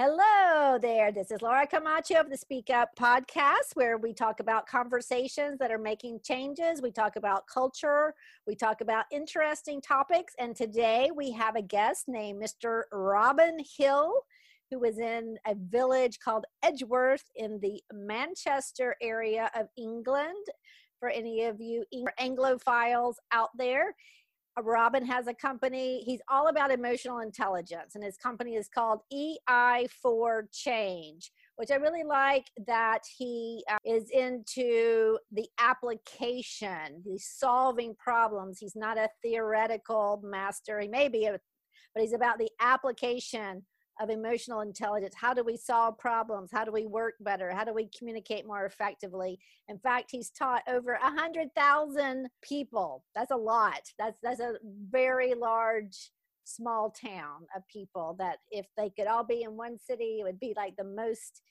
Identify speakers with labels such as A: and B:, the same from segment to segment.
A: Hello there. This is Laura Camacho of the Speak Up podcast, where we talk about conversations that are making changes. We talk about culture. We talk about interesting topics. And today we have a guest named Mr. Robin Hill, who is in a village called Edgworth in the Manchester area of England. For any of you Anglophiles out there, Robin has a company. He's all about emotional intelligence, and his company is called EI for Change, which I really like that he uh, is into the application, the solving problems. He's not a theoretical master. He may be, a, but he's about the application of emotional intelligence. How do we solve problems? How do we work better? How do we communicate more effectively? In fact, he's taught over a hundred thousand people. That's a lot. That's that's a very large small town of people that if they could all be in one city, it would be like the most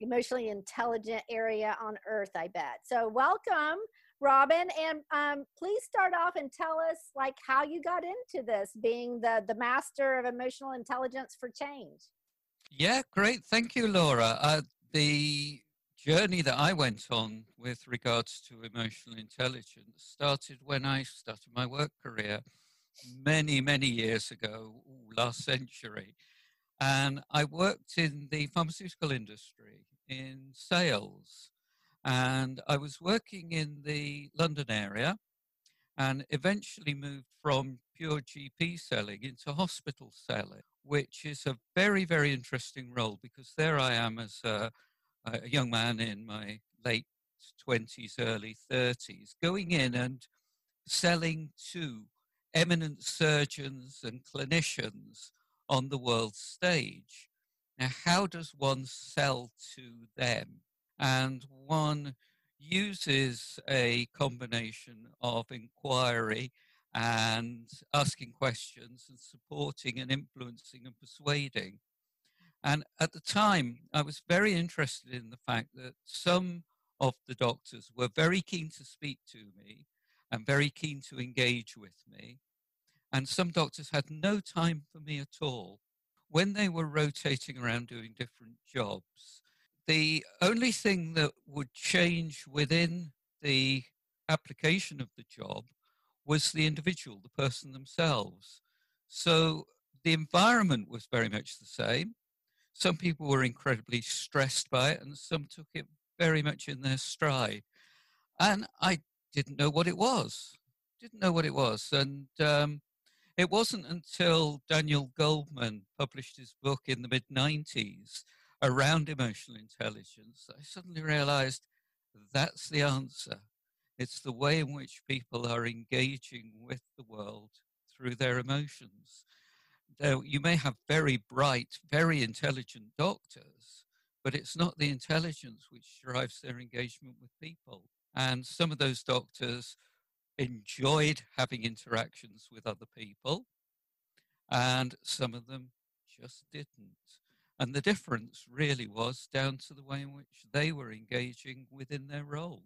A: emotionally intelligent area on earth, I bet. So welcome, Robin, and um, please start off and tell us like how you got into this, being the the master of emotional intelligence for change.
B: Yeah, great. Thank you, Laura. Uh, the journey that I went on with regards to emotional intelligence started when I started my work career many, many years ago, last century. And I worked in the pharmaceutical industry in sales and I was working in the London area and eventually moved from pure GP selling into hospital selling, which is a very, very interesting role because there I am as a, a young man in my late 20s, early 30s, going in and selling to eminent surgeons and clinicians on the world stage. Now, how does one sell to them? And one uses a combination of inquiry and asking questions and supporting and influencing and persuading. And at the time, I was very interested in the fact that some of the doctors were very keen to speak to me and very keen to engage with me. And some doctors had no time for me at all. When they were rotating around doing different jobs, the only thing that would change within the application of the job was the individual, the person themselves. So the environment was very much the same. Some people were incredibly stressed by it, and some took it very much in their stride. And I didn't know what it was. Didn't know what it was. And um, it wasn't until Daniel Goleman published his book in the mid 90s around emotional intelligence, I suddenly realized that's the answer. It's the way in which people are engaging with the world through their emotions. Now, you may have very bright, very intelligent doctors, but it's not the intelligence which drives their engagement with people. And some of those doctors enjoyed having interactions with other people, and some of them just didn't. And the difference really was down to the way in which they were engaging within their role.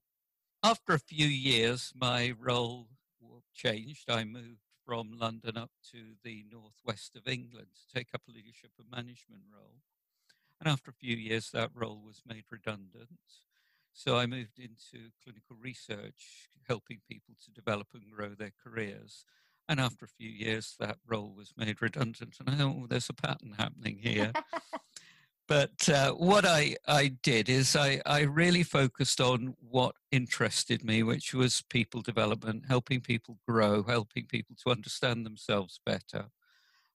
B: After a few years, my role changed. I moved from London up to the northwest of England to take up a leadership and management role. And after a few years, that role was made redundant. So I moved into clinical research, helping people to develop and grow their careers. And after a few years, that role was made redundant. And oh, there's a pattern happening here. but uh, what I, I did is I, I really focused on what interested me, which was people development, helping people grow, helping people to understand themselves better.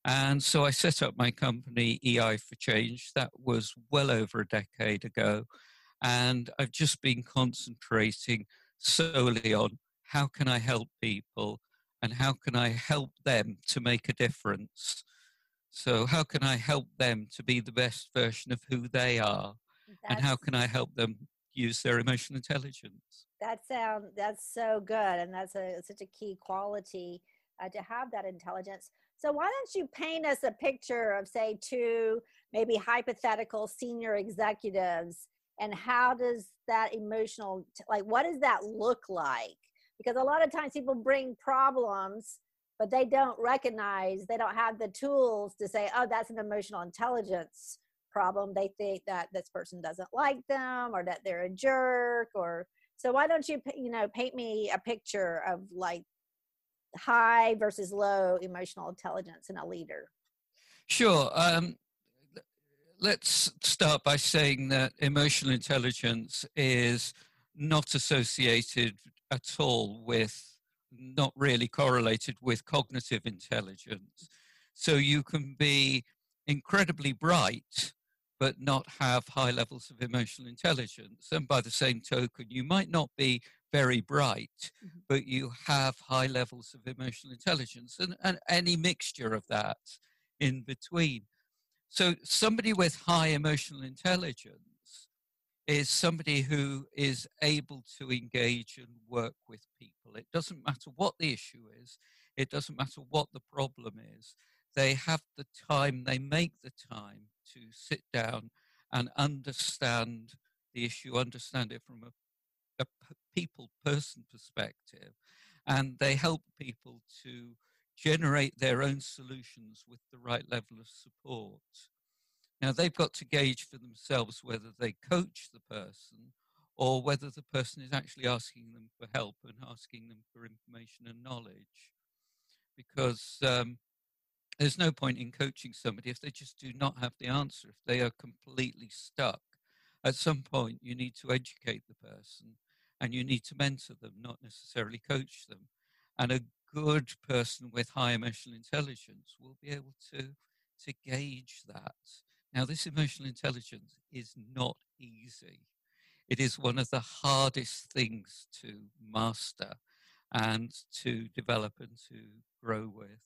B: And so I set up my company, EI for Change. That was well over a decade ago. And I've just been concentrating solely on how can I help people and how can I help them to make a difference? So, how can I help them to be the best version of who they are? That's, and how can I help them use their emotional intelligence?
A: That sounds that's so good, and that's a such a key quality uh, to have that intelligence. So, why don't you paint us a picture of, say, two maybe hypothetical senior executives, and how does that emotional, like, what does that look like? Because a lot of times people bring problems but they don't recognize they don't have the tools to say oh that's an emotional intelligence problem. They think that this person doesn't like them or that they're a jerk or so why don't you you know paint me a picture of like high versus low emotional intelligence in a leader?
B: Sure um, let's start by saying that emotional intelligence is not associated at all with, not really correlated with cognitive intelligence. So you can be incredibly bright, but not have high levels of emotional intelligence. And by the same token, you might not be very bright, mm-hmm. but you have high levels of emotional intelligence and, and any mixture of that in between. So somebody with high emotional intelligence is somebody who is able to engage and work with people. It doesn't matter what the issue is, it doesn't matter what the problem is. They have the time, they make the time to sit down and understand the issue, understand it from a, a people person perspective, and they help people to generate their own solutions with the right level of support. Now, they've got to gauge for themselves whether they coach the person or whether the person is actually asking them for help and asking them for information and knowledge. Because um, there's no point in coaching somebody if they just do not have the answer, if they are completely stuck. At some point, you need to educate the person and you need to mentor them, not necessarily coach them. And a good person with high emotional intelligence will be able to, to gauge that. Now, this emotional intelligence is not easy. It is one of the hardest things to master and to develop and to grow with.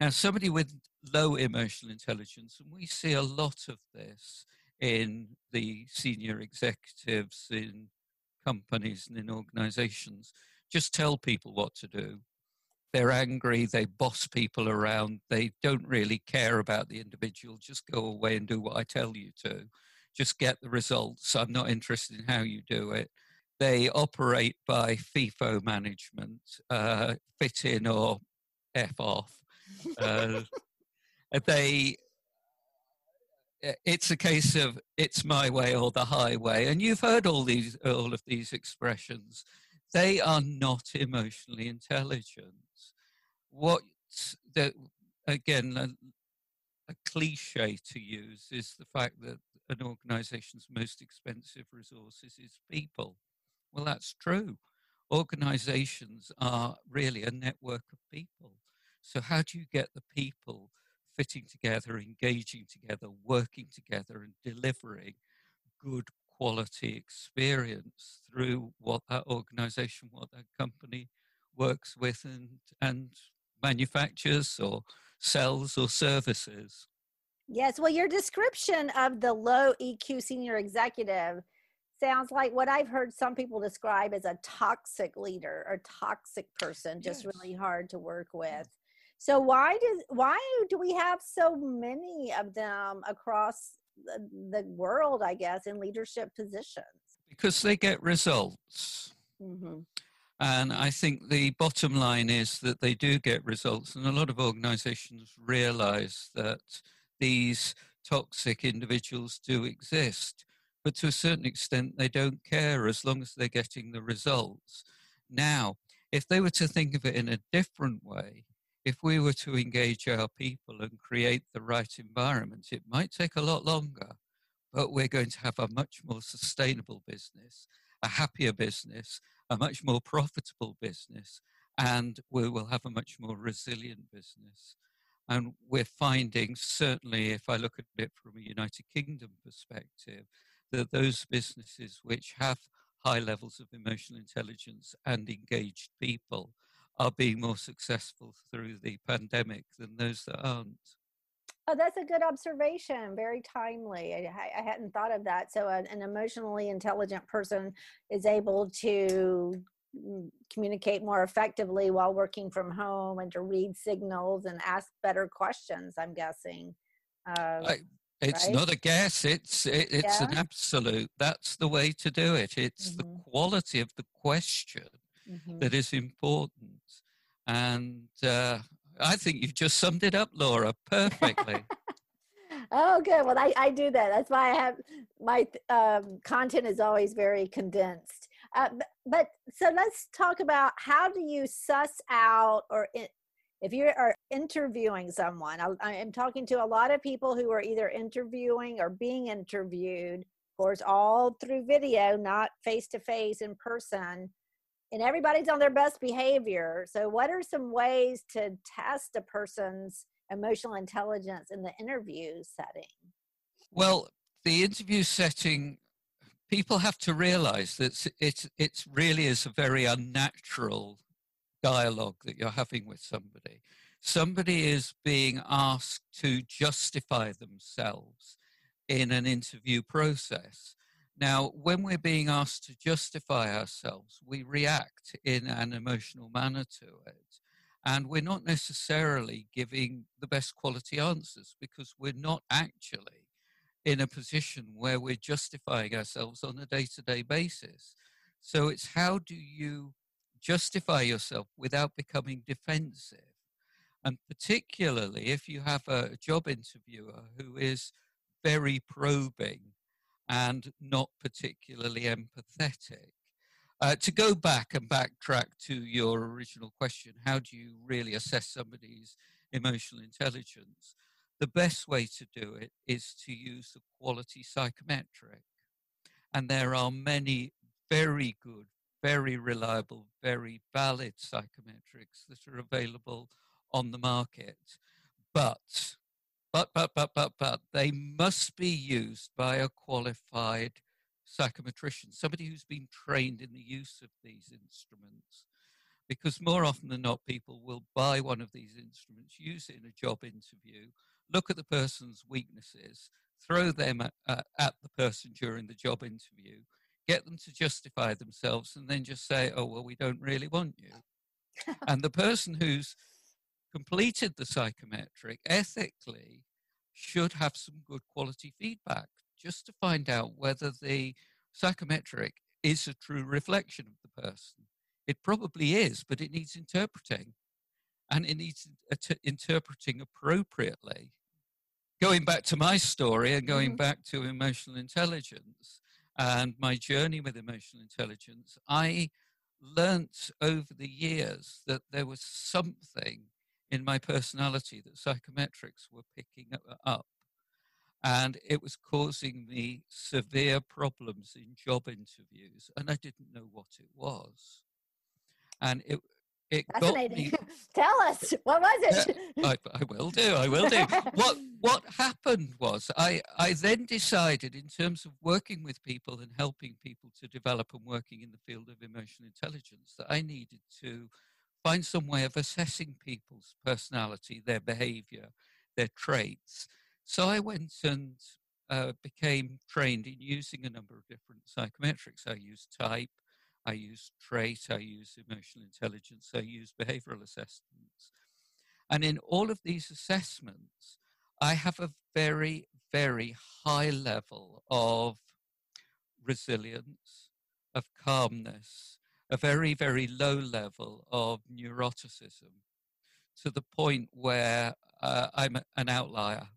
B: Now, somebody with low emotional intelligence, and we see a lot of this in the senior executives in companies and in organizations, just tell people what to do they're angry, they boss people around, they don't really care about the individual, just go away and do what I tell you to. Just get the results. I'm not interested in how you do it. They operate by FIFO management, uh, fit in or F off. Uh, they it's a case of it's my way or the highway and you've heard all these all of these expressions they are not emotionally intelligent what again a, a cliche to use is the fact that an organization's most expensive resources is people. Well, that's true. Organizations are really a network of people. So, how do you get the people fitting together, engaging together, working together, and delivering good quality experience through what that organization, what that company works with, and, and manufactures or sells or services.
A: Yes, well, your description of the low EQ senior executive sounds like what I've heard some people describe as a toxic leader or toxic person, just yes. really hard to work with. So why does why do we have so many of them across the, the world? I guess in leadership positions
B: because they get results. Mm-hmm. And I think the bottom line is that they do get results, and a lot of organizations realize that these toxic individuals do exist. But to a certain extent, they don't care as long as they're getting the results. Now, if they were to think of it in a different way, if we were to engage our people and create the right environment, it might take a lot longer, but we're going to have a much more sustainable business, a happier business, a much more profitable business and we will have a much more resilient business. And we're finding, certainly, if I look at it from a United Kingdom perspective, that those businesses which have high levels of emotional intelligence and engaged people are being more successful through the pandemic than those that aren't.
A: Oh, that's a good observation. Very timely. I, I hadn't thought of that. So, an, an emotionally intelligent person is able to mm, communicate more effectively while working from home and to read signals and ask better questions. I'm guessing.
B: Uh, I, it's right? not a guess. It's it, it's yeah. an absolute. That's the way to do it. It's mm-hmm. the quality of the question mm-hmm. that is important, and uh, I think you've just summed it up, Laura, perfectly.
A: oh, good. Well, I, I do that. That's why I have my um, content is always very condensed. Uh, but, but, so let's talk about how do you suss out or in, if you are interviewing someone, I, I am talking to a lot of people who are either interviewing or being interviewed, of course, all through video, not face to face in person and everybody's on their best behavior. So, what are some ways to test a person's emotional intelligence in the interview setting?
B: Well, the interview setting, people have to realize that it's, it's really is a very unnatural dialogue that you're having with somebody. Somebody is being asked to justify themselves in an interview process. Now, when we're being asked to justify ourselves, we react in an emotional manner to it. And we're not necessarily giving the best quality answers because we're not actually in a position where we're justifying ourselves on a day to day basis. So it's how do you justify yourself without becoming defensive? And particularly if you have a job interviewer who is very probing and not particularly empathetic. Uh, to go back and backtrack to your original question, how do you really assess somebody's emotional intelligence? The best way to do it is to use the quality psychometric. And there are many very good, very reliable, very valid psychometrics that are available on the market. But but, but, but, but, but they must be used by a qualified psychometrician, somebody who's been trained in the use of these instruments. Because more often than not, people will buy one of these instruments, use it in a job interview, look at the person's weaknesses, throw them at, uh, at the person during the job interview, get them to justify themselves, and then just say, oh, well, we don't really want you. and the person who's completed the psychometric ethically should have some good quality feedback just to find out whether the psychometric is a true reflection of the person. It probably is, but it needs interpreting and it needs interpreting appropriately. Going back to my story and going mm-hmm. back to emotional intelligence and my journey with emotional intelligence, I learnt over the years that there was something in my personality that psychometrics were picking uh, up. And it was causing me severe problems in job interviews, and I didn't know what it was. And it, it
A: Fascinating. Me, Tell us what was it?
B: I, I, will do. I will do. what What happened was I I then decided, in terms of working with people and helping people to develop and working in the field of emotional intelligence, that I needed to find some way of assessing people's personality, their behavior, their traits. So I went and uh, became trained in using a number of different psychometrics. I used type, I used trait, I used emotional intelligence, I used behavioral assessments. And in all of these assessments, I have a very, very high level of resilience, of calmness, a very, very low level of neuroticism to the point where uh, I'm an outlier.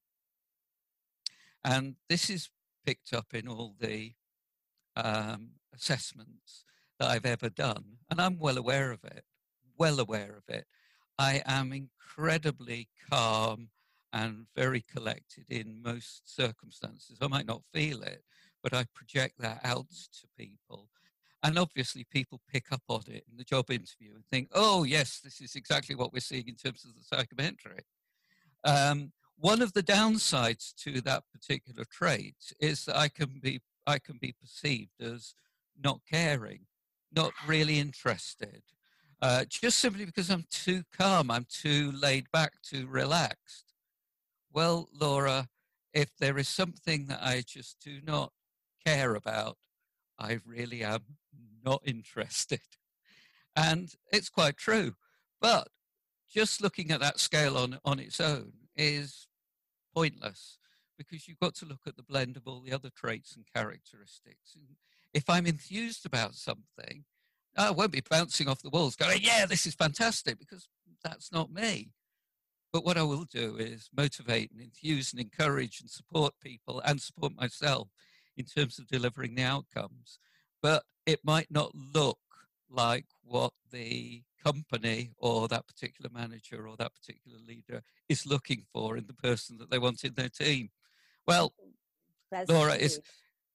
B: And this is picked up in all the um, assessments that I've ever done. And I'm well aware of it, well aware of it. I am incredibly calm and very collected in most circumstances. I might not feel it, but I project that out to people. And obviously, people pick up on it in the job interview and think, oh, yes, this is exactly what we're seeing in terms of the psychometric. Um, one of the downsides to that particular trait is that I can be, I can be perceived as not caring, not really interested, uh, just simply because I'm too calm, I'm too laid back, too relaxed. Well, Laura, if there is something that I just do not care about, I really am not interested. And it's quite true. But just looking at that scale on, on its own is pointless because you've got to look at the blend of all the other traits and characteristics. And if I'm enthused about something, I won't be bouncing off the walls going, yeah, this is fantastic, because that's not me. But what I will do is motivate and enthuse and encourage and support people and support myself in terms of delivering the outcomes. But it might not look like what the company or that particular manager or that particular leader is looking for in the person that they want in their team. Well, That's Laura, it's,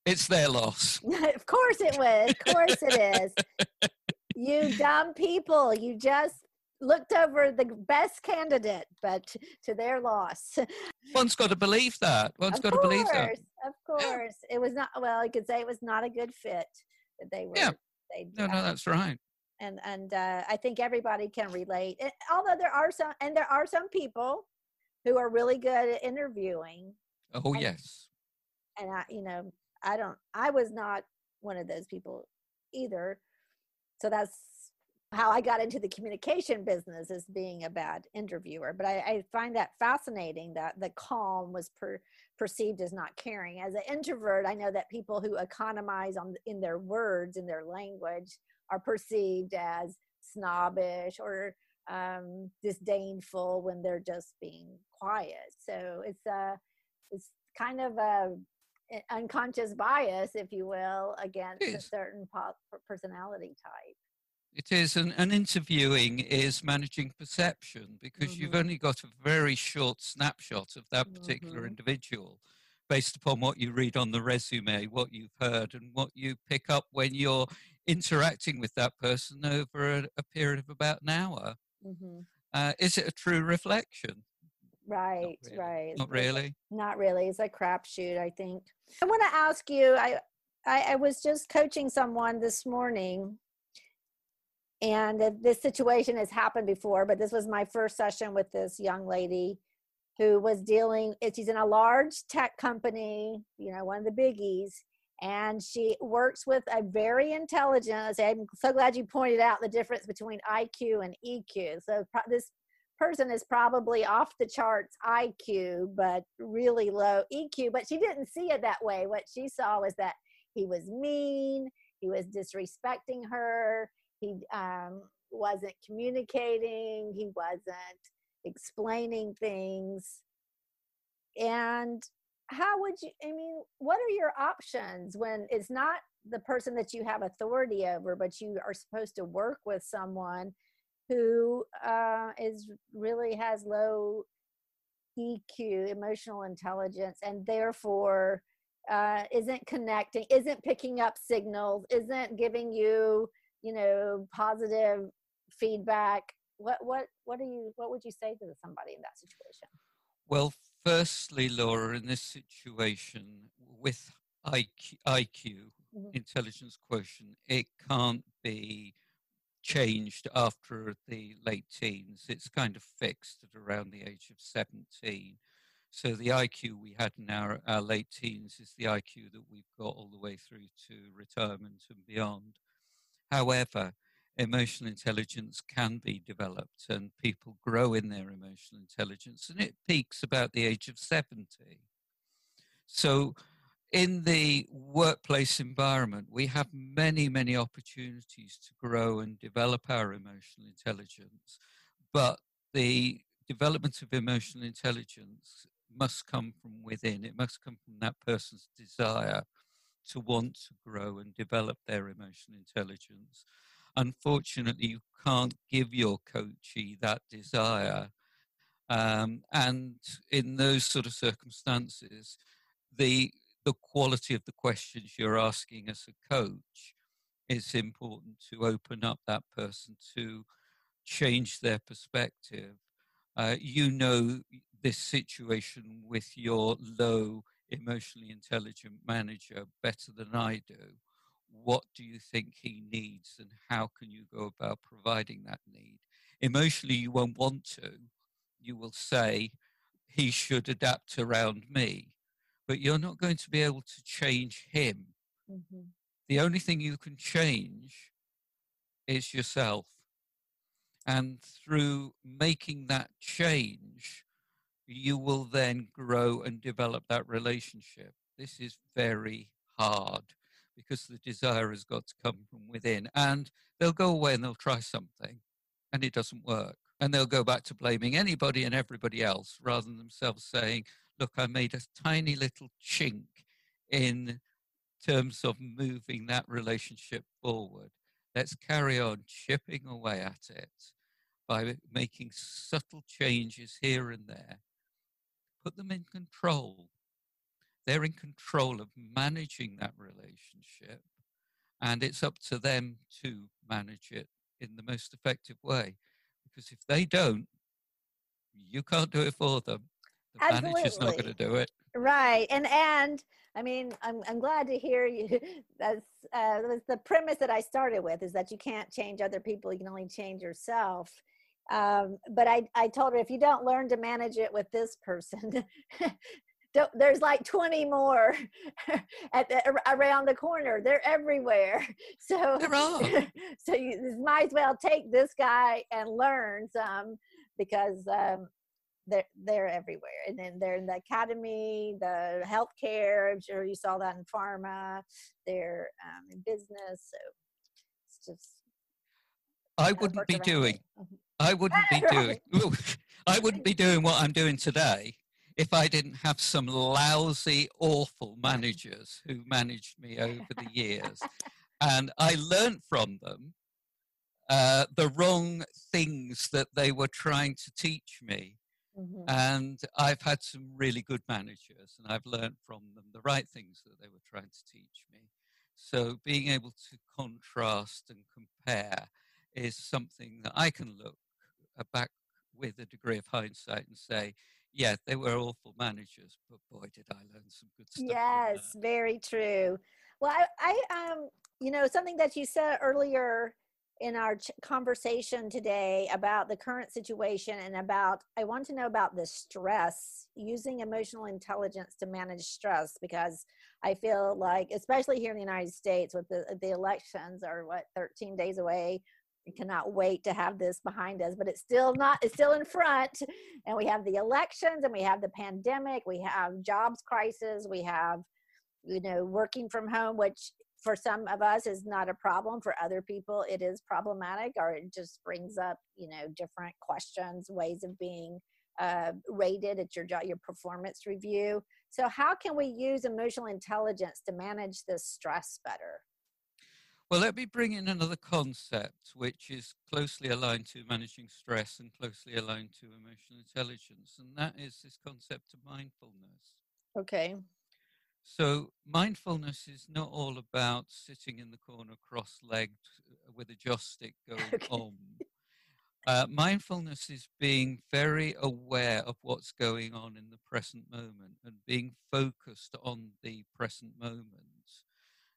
B: it's their loss.
A: of course it was. Of course it is. you dumb people. You just looked over the best candidate, but to their loss.
B: One's got to believe that. One's of got course, to believe that.
A: Of course. Yeah. It was not, well, you could say it was not a good fit they were.
B: Yeah. They, no, no, that's right.
A: And, and uh, I think everybody can relate. It, although there are some, and there are some people who are really good at interviewing.
B: Oh,
A: and,
B: yes.
A: And I, you know, I don't, I was not one of those people either. So that's how I got into the communication business as being a bad interviewer. But I, I find that fascinating that the calm was per, perceived as not caring. As an introvert, I know that people who economize on in their words in their language are perceived as snobbish or um, disdainful when they're just being quiet. So it's a uh, it's kind of a unconscious bias, if you will, against a certain personality type.
B: It is, and, and interviewing is managing perception because mm-hmm. you've only got a very short snapshot of that particular mm-hmm. individual based upon what you read on the resume, what you've heard, and what you pick up when you're interacting with that person over a, a period of about an hour. Mm-hmm. Uh, is it a true reflection?
A: Right,
B: not
A: right.
B: Not really.
A: Not really. It's a crapshoot, I think. I want to ask you. I, I I was just coaching someone this morning and this situation has happened before but this was my first session with this young lady who was dealing eh, she's in a large tech company you know one of the biggies and she works with a very intelligent i'm so glad you pointed out the difference between iq and eq so this person is probably off the charts iq but really low eq but she didn't see it that way. What she saw was that he was mean he was disrespecting her he um, wasn't communicating he wasn't explaining things. And how would you i mean what are your options when it's not the person that you have authority over but you are supposed to work with someone who uh, is really has low eq emotional intelligence and therefore uh, isn't connecting isn't picking up signals isn't giving you you know positive feedback what what what do you what would you say to somebody in that situation
B: well firstly laura in this situation with iq, IQ mm-hmm. intelligence quotient it can't be changed after the late teens it's kind of fixed at around the age of 17 so the IQ we had in our, our late teens is the IQ that we've got all the way through to retirement and beyond. However, emotional intelligence can be developed and people grow in their emotional intelligence and it peaks about the age of 70. So, in the workplace environment, we have many, many opportunities to grow and develop our emotional intelligence. But the development of emotional intelligence must come from within, it must come from that person's desire to want to grow and develop their emotional intelligence. Unfortunately, you can't give your coachee that desire. Um, and in those sort of circumstances, the the quality of the questions you're asking as a coach is important to open up that person to change their perspective. Uh, you know this situation with your low emotionally intelligent manager better than I do. What do you think he needs, and how can you go about providing that need? Emotionally, you won't want to. You will say, he should adapt around me, but you're not going to be able to change him. Mm-hmm. The only thing you can change is yourself. And through making that change, you will then grow and develop that relationship. This is very hard because the desire has got to come from within. And they'll go away and they'll try something and it doesn't work. And they'll go back to blaming anybody and everybody else rather than themselves saying, look, I made a tiny little chink in terms of moving that relationship forward. Let's carry on chipping away at it by making subtle changes here and there. Put them in control. They're in control of managing that relationship, and it's up to them to manage it in the most effective way. Because if they don't, you can't do it for them. The
A: Absolutely.
B: manager's not going to do it.
A: Right. And and I mean, I'm I'm glad to hear you. That's uh, was the premise that I started with is that you can't change other people. You can only change yourself. Um, but I I told her if you don't learn to manage it with this person. there's like 20 more at the, around the corner. They're everywhere. So so you might as well take this guy and learn some because um, they're they're everywhere. And then they're in the academy the healthcare i'm sure you saw that in pharma. They're um, in business so it's just
B: i wouldn't be doing mm-hmm. I wouldn't be doing i wouldn't be doing what i'm doing today if i didn't have some lousy awful managers who managed me over the years and i learned from them uh, the wrong things that they were trying to teach me Mm-hmm. And I've had some really good managers, and I've learned from them the right things that they were trying to teach me. So being able to contrast and compare is something that I can look back with a degree of hindsight and say, yeah, they were awful managers, but boy, did I learn some good stuff.
A: Yes, very true. Well, I, I, um, you know, something that you said earlier in our ch- conversation today about the current situation and about i want to know about the stress using emotional intelligence to manage stress because i feel like especially here in the united states with the the elections are what 13 days away cannot wait to have this behind us but it's still not it's still in front and we have the elections and we have the pandemic we have jobs crisis we have you know working from home which for some of us is not a problem for other people it is problematic or it just brings up you know different questions ways of being uh, rated at your job your performance review. So how can we use emotional intelligence to manage this stress better
B: well let me bring in another concept which is closely aligned to managing stress and closely aligned to emotional intelligence and that is this concept of mindfulness
A: okay
B: so mindfulness is not all about sitting in the corner cross-legged uh, with a joystick going okay. om. Uh, mindfulness is being very aware of what's going on in the present moment and being focused on the present moment.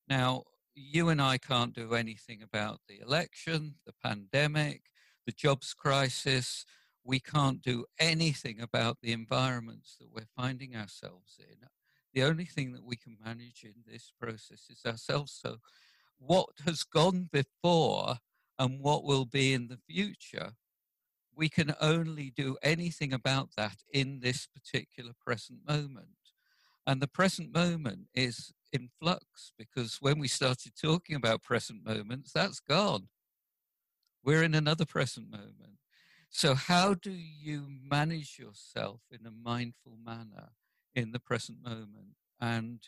B: Now, you and I can't do anything about the election, the pandemic, the jobs crisis. We can't do anything about the environments that we're finding ourselves in the only thing that we can manage in this process is ourselves. So, what has gone before and what will be in the future, we can only do anything about that in this particular present moment. And the present moment is in flux because when we started talking about present moments, that's gone. We're in another present moment. So, how do you manage yourself in a mindful manner? in the present moment. And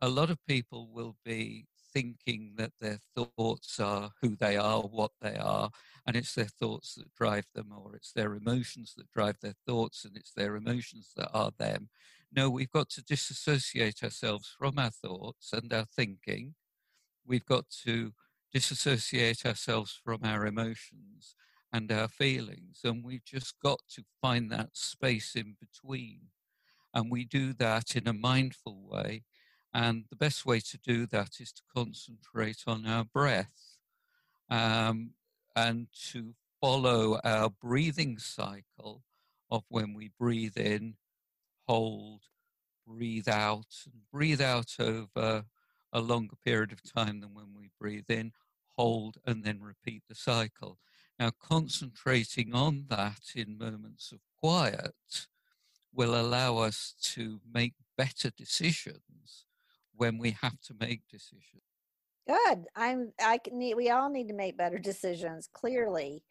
B: a lot of people will be thinking that their thoughts are who they are, what they are, and it's their thoughts that drive them, or it's their emotions that drive their thoughts, and it's their emotions that are them. No, we've got to disassociate ourselves from our thoughts and our thinking. We've got to disassociate ourselves from our emotions and our feelings, and we've just got to find that space in between. And we do that in a mindful way. And the best way to do that is to concentrate on our breath um, and to follow our breathing cycle of when we breathe in, hold, breathe out, and breathe out over a longer period of time than when we breathe in, hold, and then repeat the cycle. Now, concentrating on that in moments of quiet will allow us to make better decisions when we have to make decisions.
A: Good. I'm. I need. We all need to make better decisions. Clearly,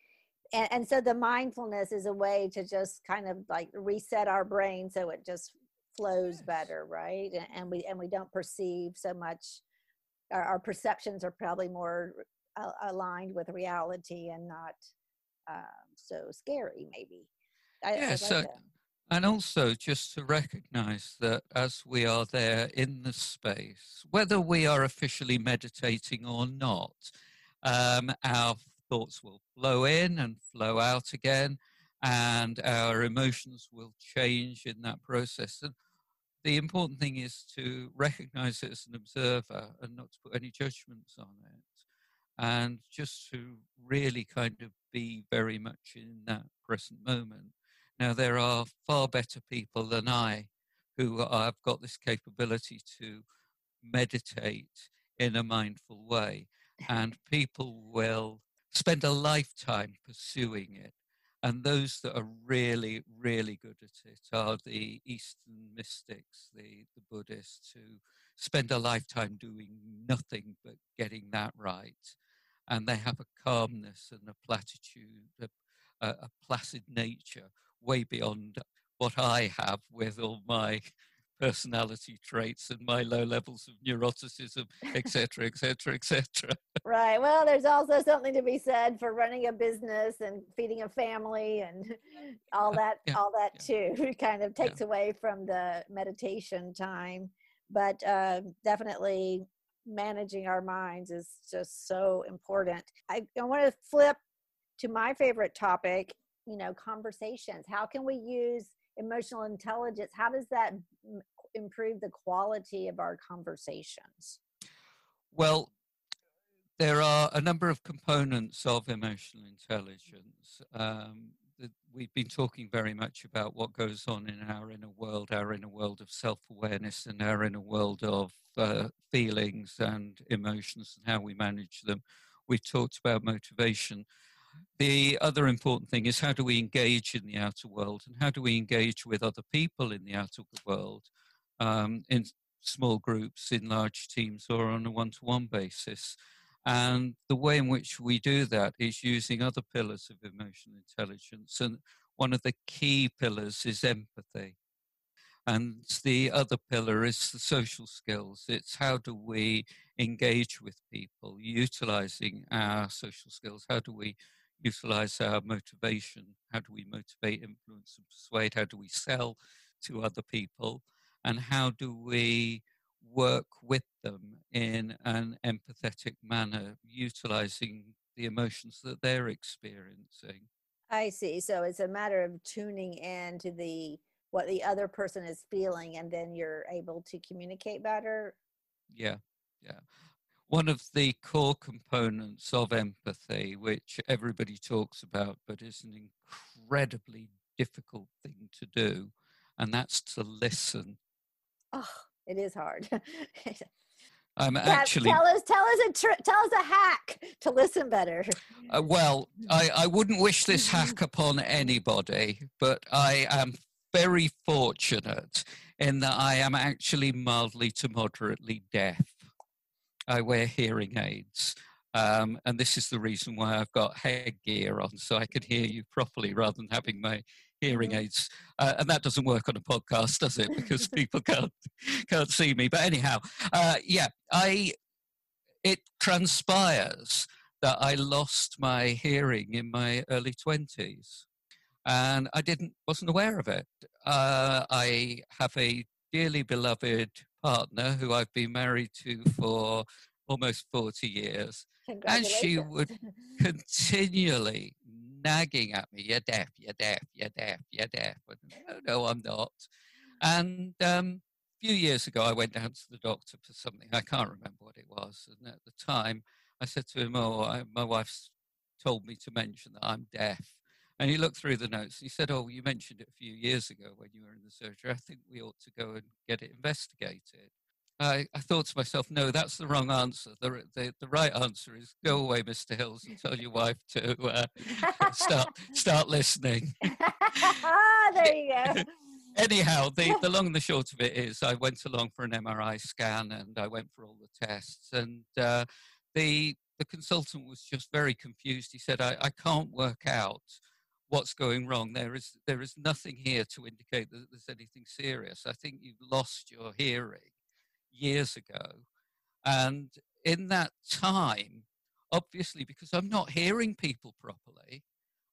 A: and, and so the mindfulness is a way to just kind of like reset our brain so it just flows yes. better right and, and, we and we don't perceive so much our, our perceptions are probably more uh, aligned with reality and not um, so scary maybe
B: I, yeah, so, and also just to recognize that as we are there in the space, whether we are officially meditating or not, um, our thoughts will flow in and flow out again, and our emotions will change in that process. And the important thing is to recognize it as an observer and not to put any judgments on it. And just to really kind of be very much in that present moment. Now, there are far better people than I who have got this capability to meditate in a mindful way, and people will spend a lifetime pursuing it. And those that are really, really good at it are the Eastern mystics, the, the Buddhists, who spend a lifetime doing nothing but getting that right. And they have a calmness and a platitude, a, a, a placid nature way beyond what I have with all my personality traits and my low levels of neuroticism, etc., etc., etc.
A: Right. Well, there's also something to be said for running a business and feeding a family and all that. Yeah, all that yeah. too kind of takes yeah. away from the meditation time, but uh, definitely managing our minds is just so important. I, I want to flip to my favorite topic. You know, conversations. How can we use emotional intelligence how does that improve the quality of our conversations?
B: Well, there are a number of components of emotional intelligence. Um, we've been talking very much about what goes on in our inner world, our inner world of self awareness, and our inner world of uh, feelings and emotions and how we manage them. We've talked about motivation. The other important thing is how do we engage in the outer world and how do we engage with other people in the outer world um, in small groups, in large teams, or on a one to one basis. And the way in which we do that is using other pillars of emotional intelligence. And one of the key pillars is empathy. And the other pillar is the social skills. It's how do we engage with people, utilizing our social skills? How do we utilize our motivation? How do we motivate, influence, and persuade? How do we sell to other people? and how do we work with them in an empathetic manner, utilizing the emotions that they're experiencing.
A: I see. So it's a matter of tuning in to the what the other person is feeling and then you're able to communicate better.
B: Yeah. Yeah. One of the core components of empathy, which everybody talks about, but is an incredibly difficult thing to do, and that's to listen
A: oh, it is hard.
B: I'm actually
A: tell us tell us a tr- tell us a hack to listen better.
B: Uh, well, I, I wouldn't wish this hack upon anybody, but I am very fortunate in that I am actually mildly to moderately deaf. I wear hearing aids. Um, and this is the reason why I've got headgear on, so I can hear you properly rather than having my hearing aids, uh, and that doesn't work on a podcast, does it? Because people can't can't see me. But anyhow, uh, yeah, I it transpires that I lost my hearing in my early twenties, and I didn't wasn't aware of it. Uh, I have a dearly beloved partner who I've been married to for almost 40 years. And she would continually nagging at me, you're deaf, you're deaf, you're deaf, you're deaf. And, no, no, I'm not. And um, a few years ago, I went down to the doctor for something. I can't remember what it was. And at the time, I said to him, oh, I, my wife's told me to mention that I'm deaf. And he looked through the notes. He said, oh, you mentioned it a few years ago when you were in the surgery. I think we ought to go and get it investigated. I, I thought to myself, no, that's the wrong answer. The, the, the right answer is go away, Mr. Hills, and tell your wife to uh, start start listening.
A: ah, there you go.
B: Anyhow, the, the long and the short of it is I went along for an MRI scan and I went for all the tests. And uh, the, the consultant was just very confused. He said, I, I can't work out what's going wrong. There is, there is nothing here to indicate that there's anything serious. I think you've lost your hearing years ago. And in that time, obviously, because I'm not hearing people properly,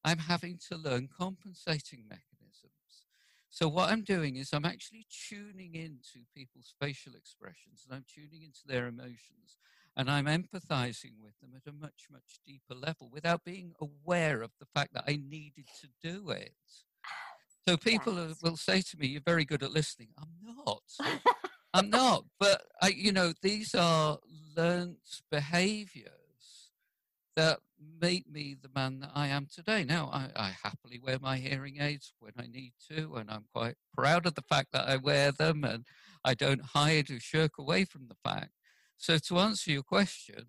B: I'm having to learn compensating mechanisms. So what I'm doing is I'm actually tuning into people's facial expressions and I'm tuning into their emotions and I'm empathizing with them at a much, much deeper level without being aware of the fact that I needed to do it. So people yes. will say to me, You're very good at listening. I'm not. I'm not. But, I, you know, these are learnt behaviors that make me the man that I am today. Now, I, I, happily wear my hearing aids when I need to, and I'm quite proud of the fact that I wear them, and I don't hide or shirk away from the fact. So, to answer your question,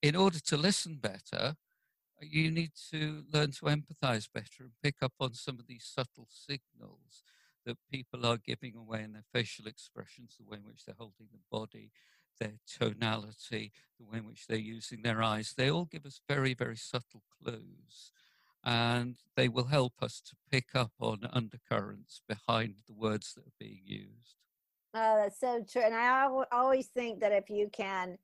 B: in order to listen better, you need to learn to empathize better and pick up on some of these subtle signals that people are giving away in their facial expressions, the way in which they're holding the body, their tonality, the way in which they're using their eyes. They all give us very, very subtle clues. And they will help us to pick up on undercurrents behind the words that are being used.
A: Oh, that's so true. And I always think that if you can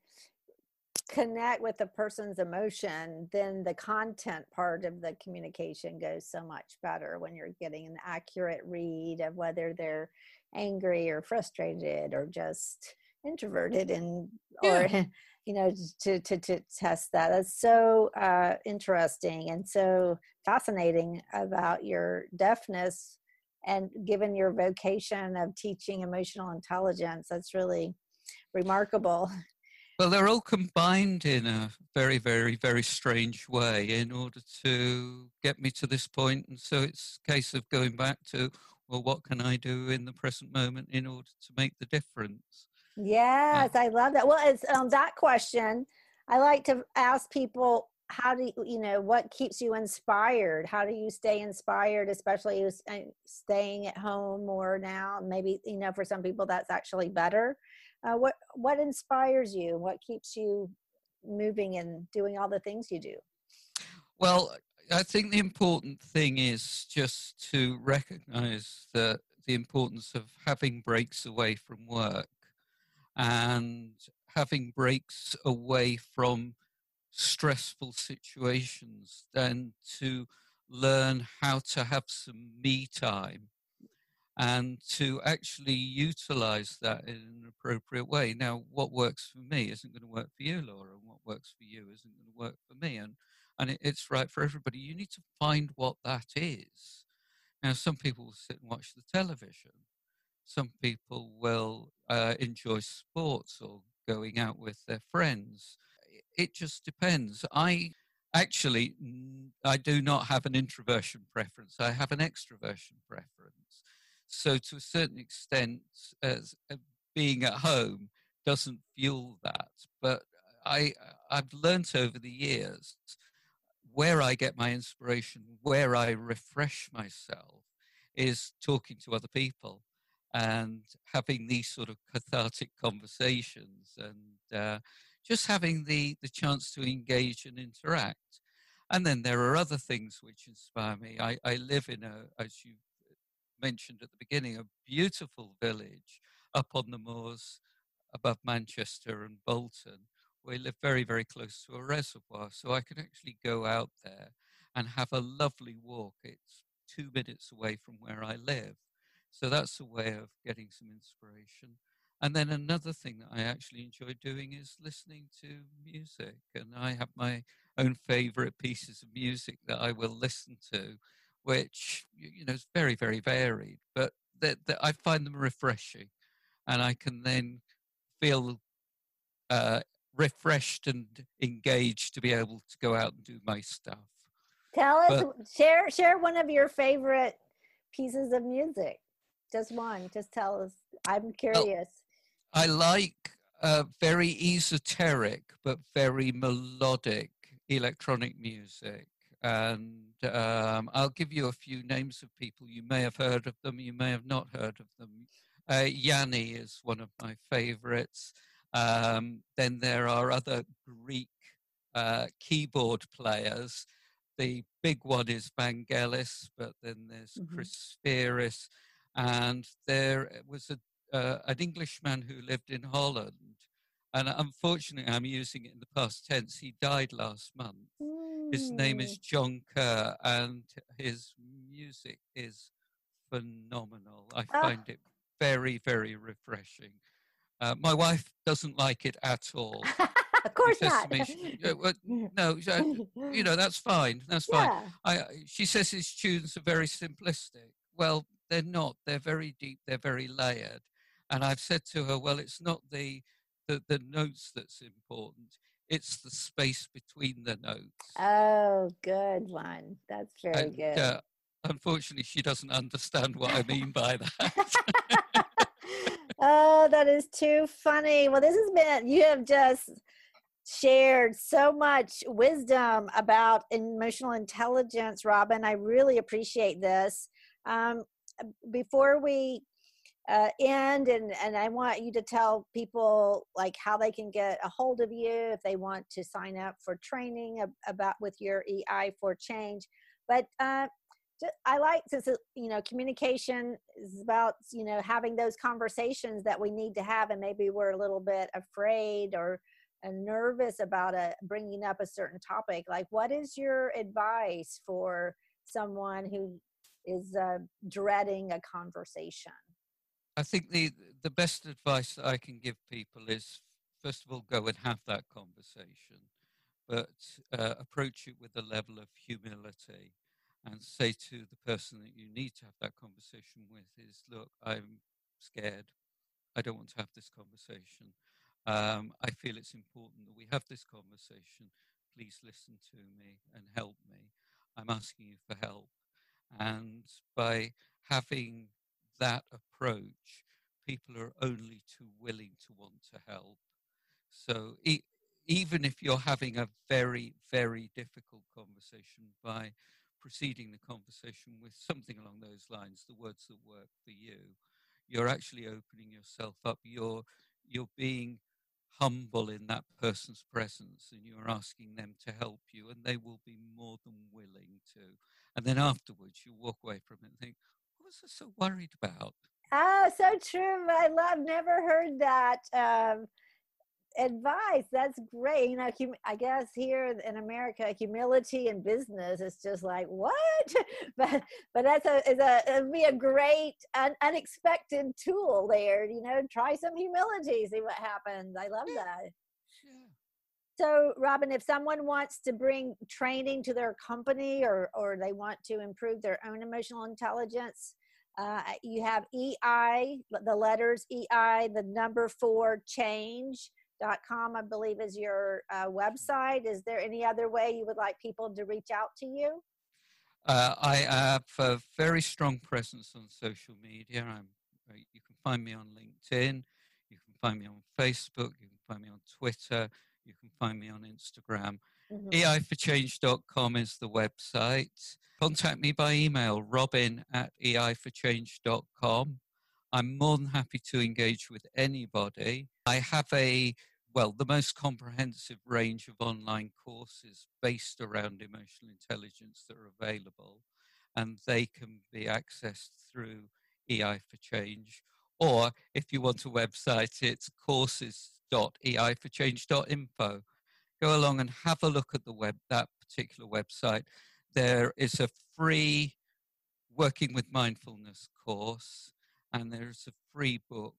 A: connect with the person's emotion, then the content part of the communication goes so much better when you're getting an accurate read of whether they're angry or frustrated or just introverted and or you know to, to to test that that's so uh interesting and so fascinating about your deafness and given your vocation of teaching emotional intelligence that's really remarkable
B: well they're all combined in a very very very strange way in order to get me to this point and so it's a case of going back to well what can i do in the present moment in order to make the difference
A: Yes, I love that. Well, it's um, that question. I like to ask people how do you, you know what keeps you inspired? How do you stay inspired, especially uh, staying at home more now? Maybe you know for some people that's actually better. Uh, what what inspires you? What keeps you moving and doing all the things you do?
B: Well, I think the important thing is just to recognize that the importance of having breaks away from work and having breaks away from stressful situations than to learn how to have some me time and to actually utilize that in an appropriate way. Now, what works for me isn't going to work for you, Laura, and what works for you isn't going to work for me. And, and it, it's right for everybody. You need to find what that is. Now, some people will sit and watch the television some people will uh, enjoy sports or going out with their friends. It just depends. I actually I do not have an introversion preference. I have an extroversion preference. So to a certain extent, as uh, being at home doesn't fuel that. But I I've learnt over the years where I get my inspiration, where I refresh myself, is talking to other people and having these sort of cathartic conversations and uh, just having the, the chance to engage and interact. And then there are other things which inspire me. I, I live in a, as you mentioned at the beginning, a beautiful village up on the moors above Manchester and Bolton. We live very, very close to a reservoir, so I can actually go out there and have a lovely walk. It's two minutes away from where I live. So that's a way of getting some inspiration. And then another thing that I actually enjoy doing is listening to music. And I have my own favorite pieces of music that I will listen to, which, you know, is very, very varied, but that, that I find them refreshing. And I can then feel uh, refreshed and engaged to be able to go out and do my stuff.
A: Tell us, but, share share one of your favorite pieces of music. Just one. Just tell us. I'm curious.
B: I like uh, very esoteric but very melodic electronic music. And um, I'll give you a few names of people. You may have heard of them, you may have not heard of them. Uh, Yanni is one of my favorites. Um, then there are other Greek uh, keyboard players. The big one is Vangelis, but then there's mm-hmm. Chris Spheeris, and there was a, uh, an Englishman who lived in Holland. And unfortunately, I'm using it in the past tense. He died last month. Mm. His name is John Kerr, and his music is phenomenal. I ah. find it very, very refreshing. Uh, my wife doesn't like it at all.
A: of course not.
B: Me, well, no, you know that's fine. That's fine. Yeah. I, she says his tunes are very simplistic. Well, they're not. They're very deep. They're very layered. And I've said to her, well, it's not the the, the notes that's important. It's the space between the notes.
A: Oh, good one. That's very and, good. Uh,
B: unfortunately, she doesn't understand what I mean by that.
A: oh, that is too funny. Well, this has been, you have just shared so much wisdom about emotional intelligence, Robin. I really appreciate this. Um, before we uh, end and and i want you to tell people like how they can get a hold of you if they want to sign up for training about with your ei for change but uh, I like since you know communication is about you know having those conversations that we need to have, and maybe we're a little bit afraid or nervous about a bringing up a certain topic. Like, what is your advice for someone who is uh, dreading a conversation?
B: I think the the best advice that I can give people is first of all go and have that conversation, but uh, approach it with a level of humility and say to the person that you need to have that conversation with is look i'm scared. I don't want to have this conversation. Um, i feel it's important that we have this conversation. Please listen to me and help me. I'm asking you for help. And by having that approach people are only too willing to want to help so e- even if you're having a very very difficult conversation by preceding the conversation with something along those lines, the words that work for you, you're actually opening yourself up. You're you're being humble in that person's presence and you're asking them to help you and they will be more than willing to. And then afterwards you walk away from it and think, was I so worried about?
A: Ah, so true. I love never heard that. Um, advice that's great you know hum- i guess here in america humility in business is just like what but but that's a is a it'd be a great un- unexpected tool there you know try some humility see what happens i love that so robin if someone wants to bring training to their company or or they want to improve their own emotional intelligence uh, you have ei the letters ei the number four change com, I believe, is your uh, website. Is there any other way you would like people to reach out to you?
B: Uh, I have a very strong presence on social media. I'm, uh, you can find me on LinkedIn. You can find me on Facebook. You can find me on Twitter. You can find me on Instagram. Mm-hmm. EIforchange.com is the website. Contact me by email, robin at eiforchange.com. I'm more than happy to engage with anybody. I have a well, the most comprehensive range of online courses based around emotional intelligence that are available, and they can be accessed through EI for Change. Or if you want a website, it's courses.eiforchange.info. Go along and have a look at the web that particular website. There is a free working with mindfulness course, and there's a free book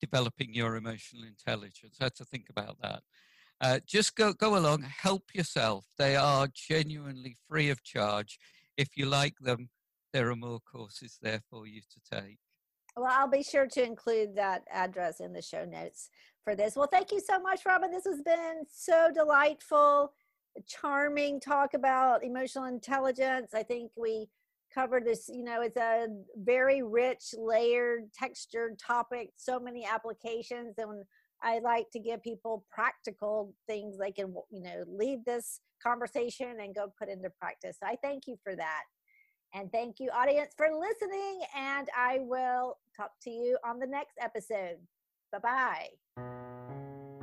B: developing your emotional intelligence. I had to think about that. Uh, just go go along, help yourself. They are genuinely free of charge. If you like them, there are more courses there for you to take.
A: Well, I'll be sure to include that address in the show notes for this. Well, thank you so much, Robin. This has been so delightful, charming talk about emotional intelligence. I think we covered this you know it's a very rich layered textured topic so many applications and i like to give people practical things they can you know leave this conversation and go put into practice so i thank you for that and thank you audience for listening and i will talk to you on the next episode. Bye bye